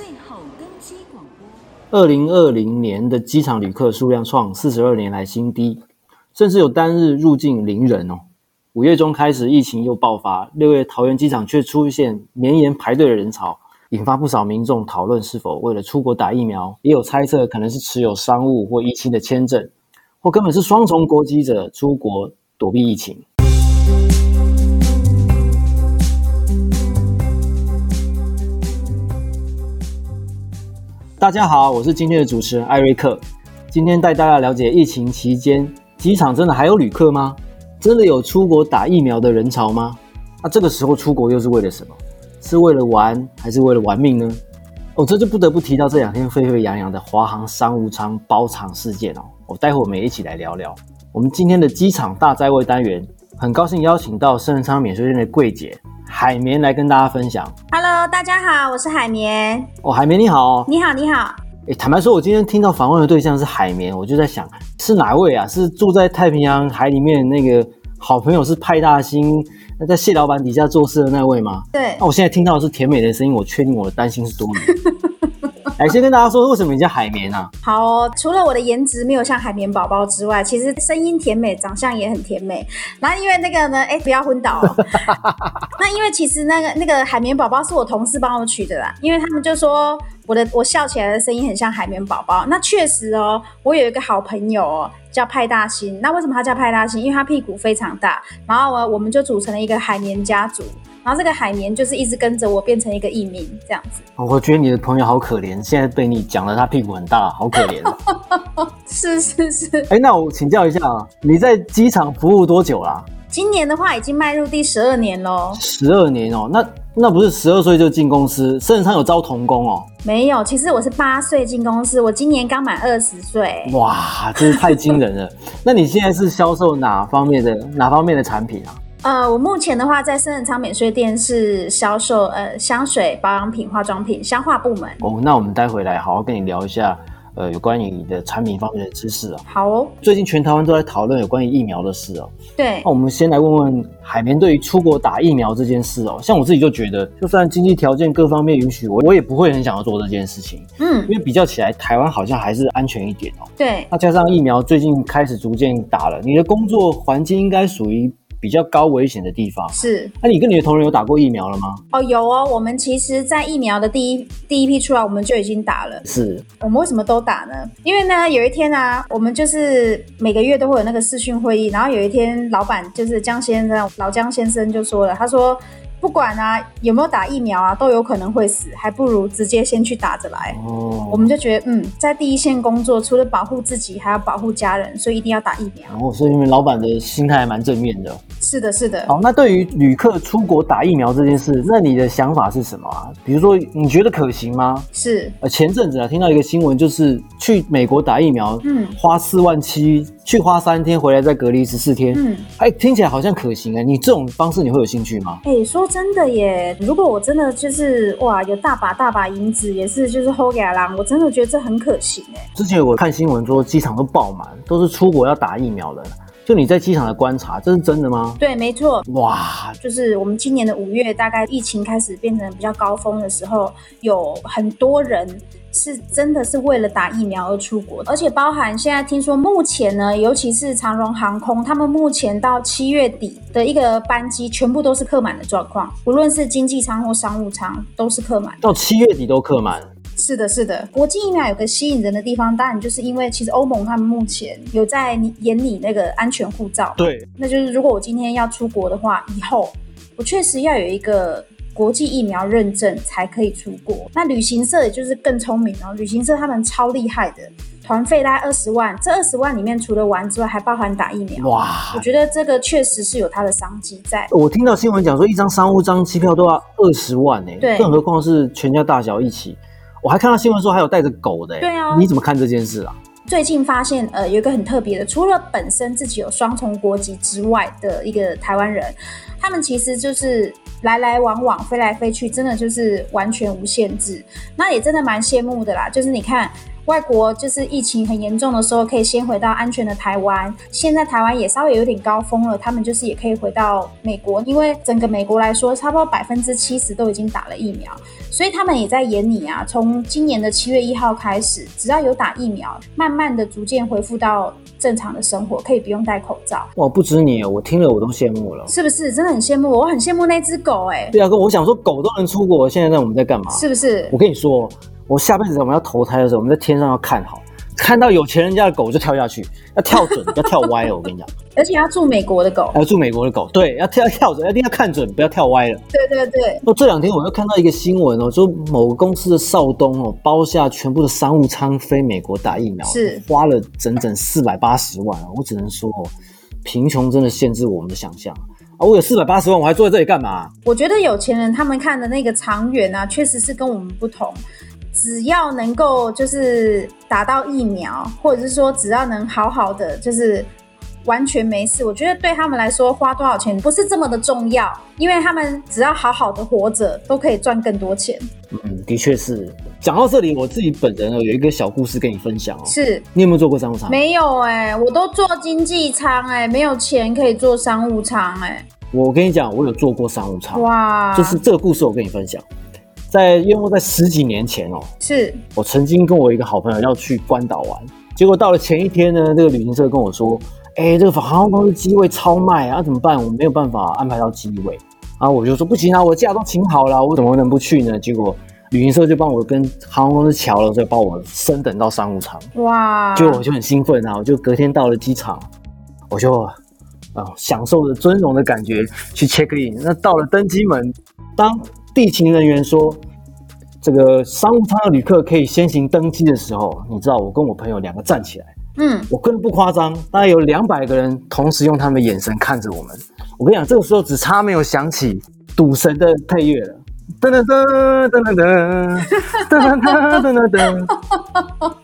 最后登机广播。二零二零年的机场旅客数量创四十二年来新低，甚至有单日入境零人哦。五月中开始疫情又爆发，六月桃园机场却出现绵延排队的人潮，引发不少民众讨论是否为了出国打疫苗，也有猜测可能是持有商务或疫情的签证，或根本是双重国籍者出国躲避疫情。大家好，我是今天的主持人艾瑞克。今天带大家了解疫情期间机场真的还有旅客吗？真的有出国打疫苗的人潮吗？那这个时候出国又是为了什么？是为了玩还是为了玩命呢？哦，这就不得不提到这两天沸沸扬扬的华航商务舱包场事件哦。我待会我们也一起来聊聊。我们今天的机场大哉问单元，很高兴邀请到圣人舱免税店的柜姐。海绵来跟大家分享。Hello，大家好，我是海绵。哦，海绵你好。你好，你好。哎，坦白说，我今天听到访问的对象是海绵，我就在想是哪位啊？是住在太平洋海里面那个好朋友是派大星，那在蟹老板底下做事的那位吗？对。那我现在听到的是甜美的声音，我确定我的担心是多余。来，先跟大家说，为什么你叫海绵啊？好哦，除了我的颜值没有像海绵宝宝之外，其实声音甜美，长相也很甜美。然后因为那个呢，哎，不要昏倒哦。那因为其实那个那个海绵宝宝是我同事帮我取的啦，因为他们就说我的我笑起来的声音很像海绵宝宝。那确实哦，我有一个好朋友哦，叫派大星。那为什么他叫派大星？因为他屁股非常大。然后我，我们就组成了一个海绵家族。然后这个海绵就是一直跟着我，变成一个艺名这样子。我觉得你的朋友好可怜，现在被你讲了，他屁股很大，好可怜。是是是。哎，那我请教一下啊，你在机场服务多久啦？今年的话已经迈入第十二年喽。十二年哦，那那不是十二岁就进公司？圣人舱有招童工哦？没有，其实我是八岁进公司，我今年刚满二十岁。哇，真是太惊人了。那你现在是销售哪方面的哪方面的产品啊？呃，我目前的话在深圳仓免税店是销售呃香水、保养品、化妆品、香化部门。哦，那我们待会来好好跟你聊一下，呃，有关于你的产品方面的知识哦。好哦。最近全台湾都在讨论有关于疫苗的事哦。对。那我们先来问问海绵对于出国打疫苗这件事哦，像我自己就觉得，就算经济条件各方面允许，我我也不会很想要做这件事情。嗯。因为比较起来，台湾好像还是安全一点哦。对。那加上疫苗最近开始逐渐打了，你的工作环境应该属于。比较高危险的地方是，那、啊、你跟你的同仁有打过疫苗了吗？哦，有哦，我们其实，在疫苗的第一第一批出来，我们就已经打了。是，我们为什么都打呢？因为呢，有一天啊，我们就是每个月都会有那个视讯会议，然后有一天，老板就是江先生，老江先生就说了，他说。不管啊有没有打疫苗啊，都有可能会死，还不如直接先去打着来。哦，我们就觉得，嗯，在第一线工作，除了保护自己，还要保护家人，所以一定要打疫苗。哦，所以你们老板的心态还蛮正面的。是的，是的。好，那对于旅客出国打疫苗这件事，那你的想法是什么啊？比如说，你觉得可行吗？是。呃，前阵子啊，听到一个新闻，就是去美国打疫苗，嗯，花四万七，去花三天，回来再隔离十四天，嗯，哎，听起来好像可行哎。你这种方式，你会有兴趣吗？哎，说。真的耶！如果我真的就是哇，有大把大把银子，也是就是 hold 给啦，我真的觉得这很可行哎。之前我看新闻说机场都爆满，都是出国要打疫苗的。就你在机场的观察，这是真的吗？对，没错。哇，就是我们今年的五月，大概疫情开始变成比较高峰的时候，有很多人。是真的是为了打疫苗而出国，而且包含现在听说目前呢，尤其是长荣航空，他们目前到七月底的一个班机全部都是客满的状况，无论是经济舱或商务舱都是客满。到七月底都客满。是的，是的。国际疫苗有个吸引人的地方，当然就是因为其实欧盟他们目前有在研拟那个安全护照。对，那就是如果我今天要出国的话，以后我确实要有一个。国际疫苗认证才可以出国。那旅行社也就是更聪明哦，旅行社他们超厉害的，团费大概二十万，这二十万里面除了玩之外，还包含打疫苗。哇，我觉得这个确实是有它的商机在。我听到新闻讲说，一张商务舱机票都要二十万呢，对，更何况是全家大小一起。我还看到新闻说还有带着狗的，对啊，你怎么看这件事啊？最近发现，呃，有一个很特别的，除了本身自己有双重国籍之外的一个台湾人，他们其实就是。来来往往，飞来飞去，真的就是完全无限制。那也真的蛮羡慕的啦。就是你看，外国就是疫情很严重的时候，可以先回到安全的台湾。现在台湾也稍微有点高峰了，他们就是也可以回到美国，因为整个美国来说，差不多百分之七十都已经打了疫苗，所以他们也在演你啊。从今年的七月一号开始，只要有打疫苗，慢慢的逐渐恢复到正常的生活，可以不用戴口罩。哇，不止你，我听了我都羡慕了，是不是？真的很羡慕，我很羡慕那只狗哎、欸。对啊，哥，我想说狗都能出国，现在那我们在干嘛？是不是？我跟你说，我下辈子我们要投胎的时候，我们在天上要看好，看到有钱人家的狗就跳下去，要跳准，要跳歪了。我跟你讲，而且要住美国的狗，要住美国的狗，对，要跳要跳准，一定要看准，不要跳歪了。对对对。那这两天我又看到一个新闻哦，说某个公司的少东哦，包下全部的商务舱飞美国打疫苗，是花了整整四百八十万。我只能说，贫穷真的限制我们的想象。啊，我有四百八十万，我还坐在这里干嘛？我觉得有钱人他们看的那个长远啊，确实是跟我们不同。只要能够就是打到疫苗，或者是说只要能好好的就是完全没事，我觉得对他们来说花多少钱不是这么的重要，因为他们只要好好的活着，都可以赚更多钱。嗯，的确是。讲到这里，我自己本人有一个小故事跟你分享哦。是你有没有做过商务舱？没有哎、欸，我都做经济舱哎，没有钱可以做商务舱哎、欸。我跟你讲，我有做过商务舱。哇，就是这个故事，我跟你分享。在因为在十几年前哦，是我曾经跟我一个好朋友要去关岛玩，结果到了前一天呢，这个旅行社跟我说：“哎、欸，这个航空公司机位超卖啊，怎么办？我没有办法安排到机位。”然后我就说：“不行啊，我假都请好了，我怎么能不去呢？”结果旅行社就帮我跟航空公司乔了，所以帮我升等到商务舱。哇！就我就很兴奋啊，我就隔天到了机场，我就啊、呃、享受着尊荣的感觉去 check in。那到了登机门，当地勤人员说，这个商务舱的旅客可以先行登机的时候，你知道我跟我朋友两个站起来，嗯，我根本不夸张，大概有两百个人同时用他们的眼神看着我们。我跟你讲，这个时候只差没有响起赌神的配乐了，噔噔噔噔噔噔噔噔噔噔噔。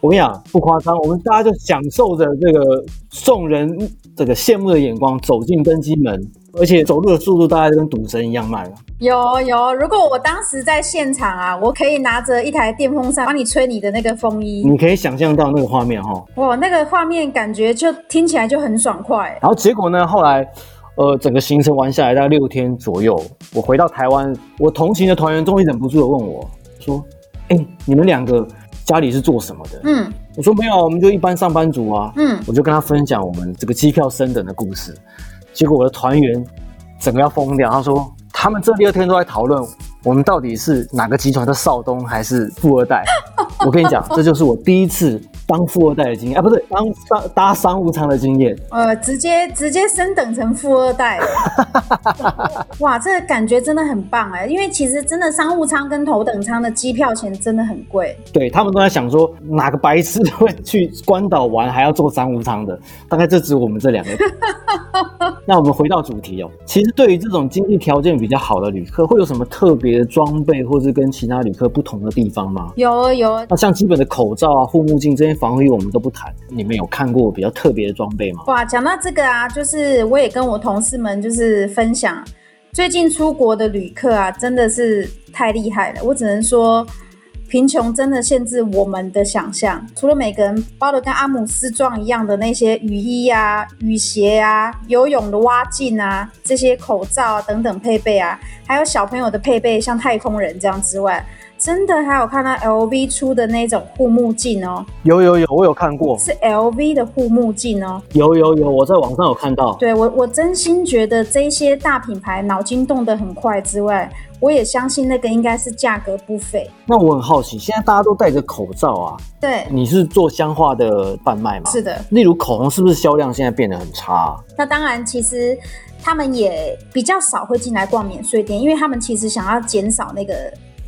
我跟你讲，不夸张，我们大家就享受着这个众人这个羡慕的眼光走进登机门，而且走路的速度大概跟赌神一样慢了。有有，如果我当时在现场啊，我可以拿着一台电风扇帮你吹你的那个风衣。你可以想象到那个画面哈，哇，那个画面感觉就听起来就很爽快。然后结果呢，后来呃整个行程玩下来大概六天左右，我回到台湾，我同行的团员终于忍不住的问我说：“哎、欸，你们两个家里是做什么的？”嗯，我说没有，我们就一般上班族啊。嗯，我就跟他分享我们这个机票升等的故事，结果我的团员整个要疯掉，他说。他们这第二天都在讨论，我们到底是哪个集团的少东还是富二代？我跟你讲，这就是我第一次当富二代的经验啊，不是当商搭商务舱的经验。呃，直接直接升等成富二代了。哇，这个感觉真的很棒哎，因为其实真的商务舱跟头等舱的机票钱真的很贵。对，他们都在想说，哪个白痴会去关岛玩还要坐商务舱的？大概就只有我们这两个。那我们回到主题哦，其实对于这种经济条件比较好的旅客，会有什么特别的装备，或是跟其他旅客不同的地方吗？有有。那像基本的口罩啊、护目镜这些防御，我们都不谈。你们有看过比较特别的装备吗？哇，讲到这个啊，就是我也跟我同事们就是分享，最近出国的旅客啊，真的是太厉害了。我只能说。贫穷真的限制我们的想象。除了每个人包的跟阿姆斯壮一样的那些雨衣啊、雨鞋啊、游泳的蛙镜啊、这些口罩啊等等配备啊，还有小朋友的配备，像太空人这样之外，真的还有看到 LV 出的那种护目镜哦。有有有，我有看过，是 LV 的护目镜哦。有有有，我在网上有看到。对，我我真心觉得这些大品牌脑筋动得很快之外。我也相信那个应该是价格不菲。那我很好奇，现在大家都戴着口罩啊？对，你是做香化的贩卖吗？是的。例如口红，是不是销量现在变得很差啊？那当然，其实他们也比较少会进来逛免税店，因为他们其实想要减少那个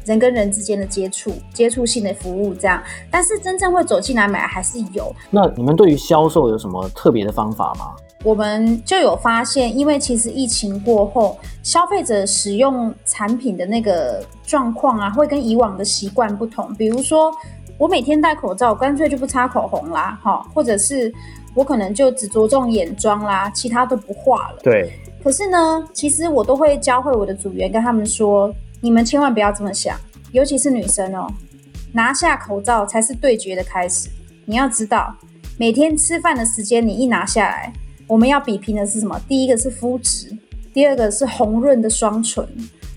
人跟人之间的接触、接触性的服务这样。但是真正会走进来买还是有。那你们对于销售有什么特别的方法吗？我们就有发现，因为其实疫情过后，消费者使用产品的那个状况啊，会跟以往的习惯不同。比如说，我每天戴口罩，干脆就不擦口红啦，哈，或者是我可能就只着重眼妆啦，其他都不画了。对。可是呢，其实我都会教会我的组员，跟他们说，你们千万不要这么想，尤其是女生哦。拿下口罩才是对决的开始。你要知道，每天吃饭的时间你一拿下来，我们要比拼的是什么？第一个是肤质，第二个是红润的双唇。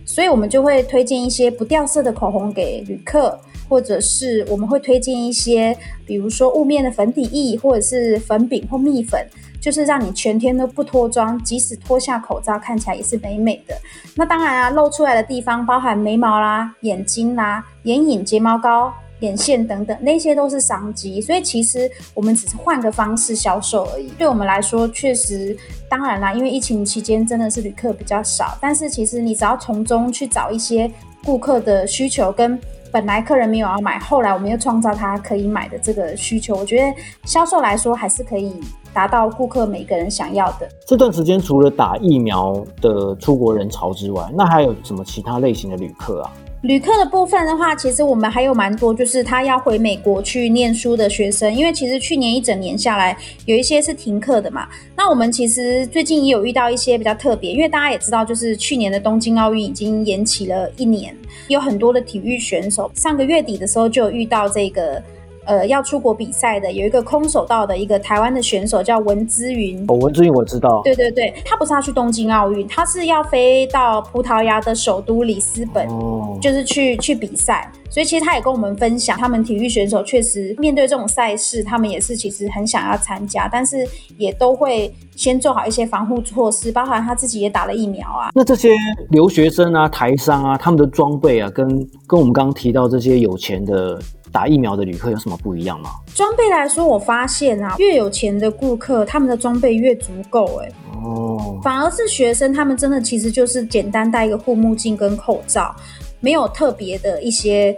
所以我们就会推荐一些不掉色的口红给旅客，或者是我们会推荐一些，比如说雾面的粉底液，或者是粉饼或蜜粉，就是让你全天都不脱妆，即使脱下口罩看起来也是美美的。那当然啊，露出来的地方包含眉毛啦、眼睛啦、眼影、睫毛膏。眼线等等，那些都是商机，所以其实我们只是换个方式销售而已。对我们来说，确实，当然啦，因为疫情期间真的是旅客比较少，但是其实你只要从中去找一些顾客的需求，跟本来客人没有要买，后来我们又创造他可以买的这个需求，我觉得销售来说还是可以达到顾客每个人想要的。这段时间除了打疫苗的出国人潮之外，那还有什么其他类型的旅客啊？旅客的部分的话，其实我们还有蛮多，就是他要回美国去念书的学生，因为其实去年一整年下来，有一些是停课的嘛。那我们其实最近也有遇到一些比较特别，因为大家也知道，就是去年的东京奥运已经延期了一年，有很多的体育选手，上个月底的时候就有遇到这个。呃，要出国比赛的有一个空手道的一个台湾的选手叫文姿云。哦，文姿云我知道。对对对，他不是要去东京奥运，他是要飞到葡萄牙的首都里斯本，哦，就是去去比赛。所以其实他也跟我们分享，他们体育选手确实面对这种赛事，他们也是其实很想要参加，但是也都会先做好一些防护措施，包含他自己也打了疫苗啊。那这些留学生啊、台商啊，他们的装备啊，跟跟我们刚刚提到这些有钱的。打疫苗的旅客有什么不一样吗？装备来说，我发现啊，越有钱的顾客，他们的装备越足够，哎，哦，反而是学生，他们真的其实就是简单戴一个护目镜跟口罩，没有特别的一些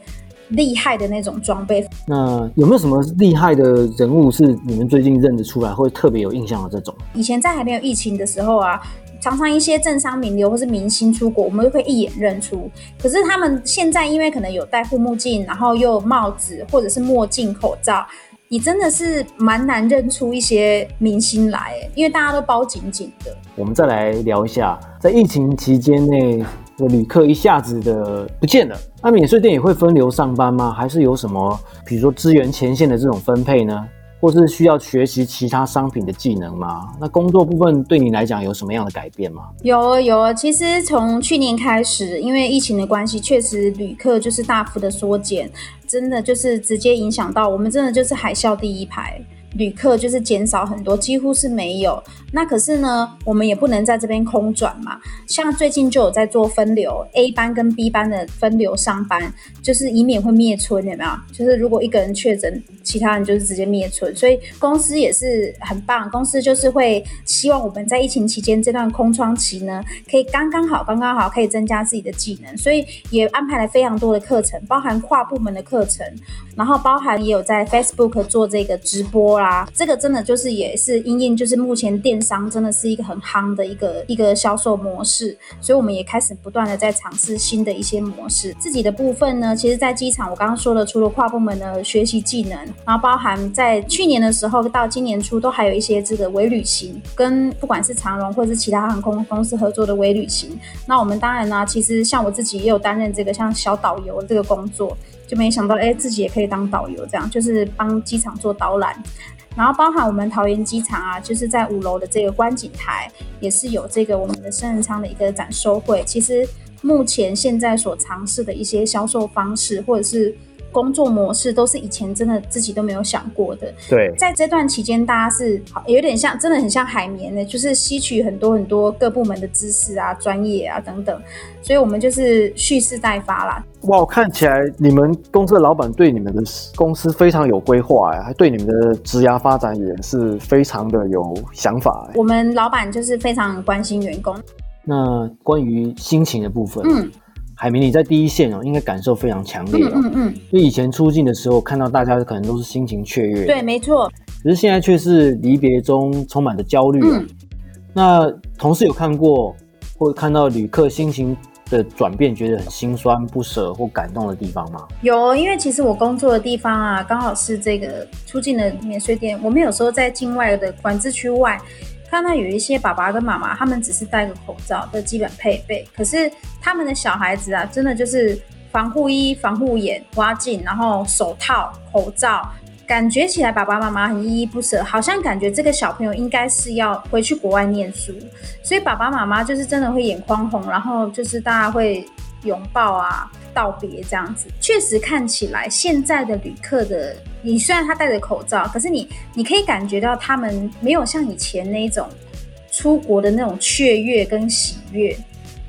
厉害的那种装备。那有没有什么厉害的人物是你们最近认得出来，或者特别有印象的这种？以前在还没有疫情的时候啊。常常一些政商名流或是明星出国，我们都会一眼认出。可是他们现在因为可能有戴护目镜，然后又有帽子或者是墨镜、口罩，你真的是蛮难认出一些明星来，因为大家都包紧紧的。我们再来聊一下，在疫情期间内，旅客一下子的不见了，那免税店也会分流上班吗？还是有什么，比如说支援前线的这种分配呢？或是需要学习其他商品的技能吗？那工作部分对你来讲有什么样的改变吗？有有，其实从去年开始，因为疫情的关系，确实旅客就是大幅的缩减，真的就是直接影响到我们，真的就是海啸第一排。旅客就是减少很多，几乎是没有。那可是呢，我们也不能在这边空转嘛。像最近就有在做分流，A 班跟 B 班的分流上班，就是以免会灭村，有没有？就是如果一个人确诊，其他人就是直接灭村。所以公司也是很棒，公司就是会希望我们在疫情期间这段空窗期呢，可以刚刚好，刚刚好可以增加自己的技能，所以也安排了非常多的课程，包含跨部门的课程，然后包含也有在 Facebook 做这个直播。啦，这个真的就是也是因应，就是目前电商真的是一个很夯的一个一个销售模式，所以我们也开始不断的在尝试新的一些模式。自己的部分呢，其实，在机场我刚刚说的，除了跨部门的学习技能，然后包含在去年的时候到今年初，都还有一些这个微旅行，跟不管是长荣或者是其他航空公司合作的微旅行。那我们当然呢，其实像我自己也有担任这个像小导游这个工作。就没想到，哎，自己也可以当导游，这样就是帮机场做导览，然后包含我们桃园机场啊，就是在五楼的这个观景台，也是有这个我们的生日仓的一个展售会。其实目前现在所尝试的一些销售方式，或者是。工作模式都是以前真的自己都没有想过的。对，在这段期间，大家是有点像，真的很像海绵的，就是吸取很多很多各部门的知识啊、专业啊等等。所以，我们就是蓄势待发啦。哇，看起来你们公司的老板对你们的公司非常有规划哎，还对你们的职涯发展也是非常的有想法。我们老板就是非常关心员工。那关于心情的部分，嗯。海绵，你在第一线哦，应该感受非常强烈哦。嗯嗯嗯。就以前出境的时候，看到大家可能都是心情雀跃。对，没错。可是现在却是离别中充满着焦虑。嗯。那同事有看过或者看到旅客心情的转变，觉得很心酸、不舍或感动的地方吗？有，因为其实我工作的地方啊，刚好是这个出境的免税店。我们有时候在境外的管制区外。看到有一些爸爸跟妈妈，他们只是戴个口罩的基本配备，可是他们的小孩子啊，真的就是防护衣、防护眼、挖镜，然后手套、口罩，感觉起来爸爸妈妈很依依不舍，好像感觉这个小朋友应该是要回去国外念书，所以爸爸妈妈就是真的会眼眶红，然后就是大家会拥抱啊。道别这样子，确实看起来现在的旅客的，你虽然他戴着口罩，可是你你可以感觉到他们没有像以前那种出国的那种雀跃跟喜悦，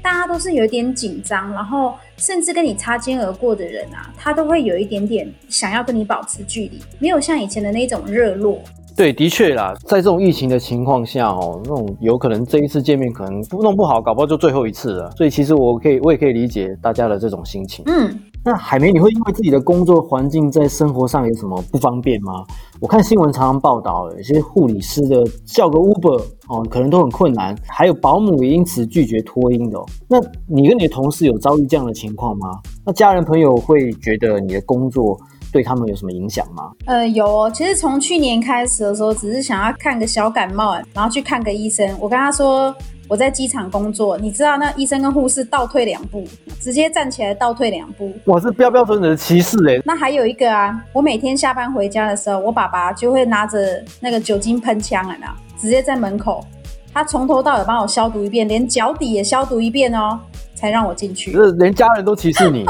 大家都是有点紧张，然后甚至跟你擦肩而过的人啊，他都会有一点点想要跟你保持距离，没有像以前的那种热络。对，的确啦，在这种疫情的情况下哦，那种有可能这一次见面可能弄不好，搞不好就最后一次了。所以其实我可以，我也可以理解大家的这种心情。嗯，那海梅，你会因为自己的工作环境在生活上有什么不方便吗？我看新闻常常报道，有些护理师的叫个 Uber 哦，可能都很困难，还有保姆也因此拒绝托婴的哦。那你跟你的同事有遭遇这样的情况吗？那家人朋友会觉得你的工作对他们有什么影响吗？呃，有哦。其实从去年开始的时候，只是想要看个小感冒，然后去看个医生。我跟他说我在机场工作，你知道那医生跟护士倒退两步，直接站起来倒退两步。我，是标标准准的歧视哎。那还有一个啊，我每天下班回家的时候，我爸爸就会拿着那个酒精喷枪啊，直接在门口，他从头到尾帮我消毒一遍，连脚底也消毒一遍哦，才让我进去。是连家人都歧视你？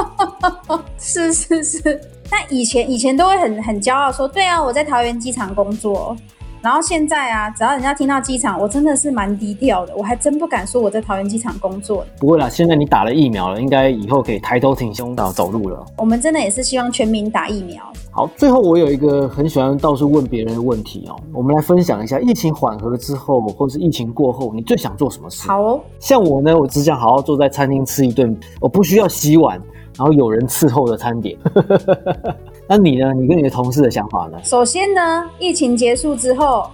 是 是是。但以前以前都会很很骄傲说，对啊，我在桃园机场工作。然后现在啊，只要人家听到机场，我真的是蛮低调的，我还真不敢说我在桃园机场工作。不会啦，现在你打了疫苗了，应该以后可以抬头挺胸的走路了。我们真的也是希望全民打疫苗。好，最后我有一个很喜欢到处问别人的问题哦，我们来分享一下，疫情缓和之后，或者是疫情过后，你最想做什么事？好哦，像我呢，我只想好好坐在餐厅吃一顿，我不需要洗碗。然后有人伺候的餐点，那你呢？你跟你的同事的想法呢？首先呢，疫情结束之后，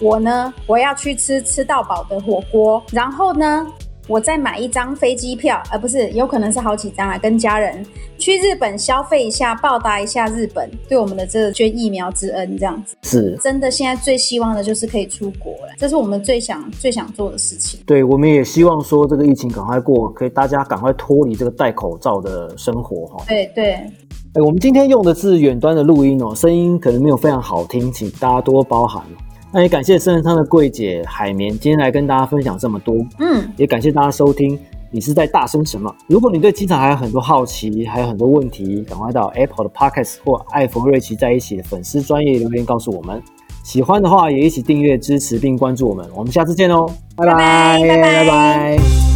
我呢，我要去吃吃到饱的火锅，然后呢，我再买一张飞机票，而、呃、不是有可能是好几张啊，跟家人去日本消费一下，报答一下日本对我们的这个捐疫苗之恩，这样子是真的。现在最希望的就是可以出国了，这是我们最想最想做的事情。对，我们也希望说这个疫情赶快过，可以大家赶快脱离这个戴口罩的生活哈。对对，哎，我们今天用的是远端的录音哦，声音可能没有非常好听，请大家多包涵。那也感谢圣人汤的柜姐海绵今天来跟大家分享这么多，嗯，也感谢大家收听。你是在大声什么？如果你对机场还有很多好奇，还有很多问题，赶快到 Apple 的 Podcast 或艾弗瑞奇在一起的粉丝专业留言告诉我们。喜欢的话也一起订阅支持并关注我们。我们下次见哦。拜拜拜拜。